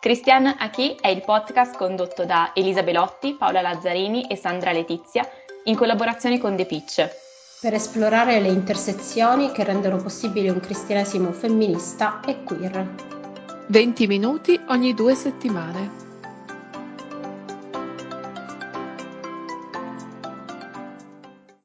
Christian Aki è il podcast condotto da Elisa Belotti, Paola Lazzarini e Sandra Letizia in collaborazione con The Pitch. Per esplorare le intersezioni che rendono possibile un cristianesimo femminista e queer. 20 minuti ogni due settimane.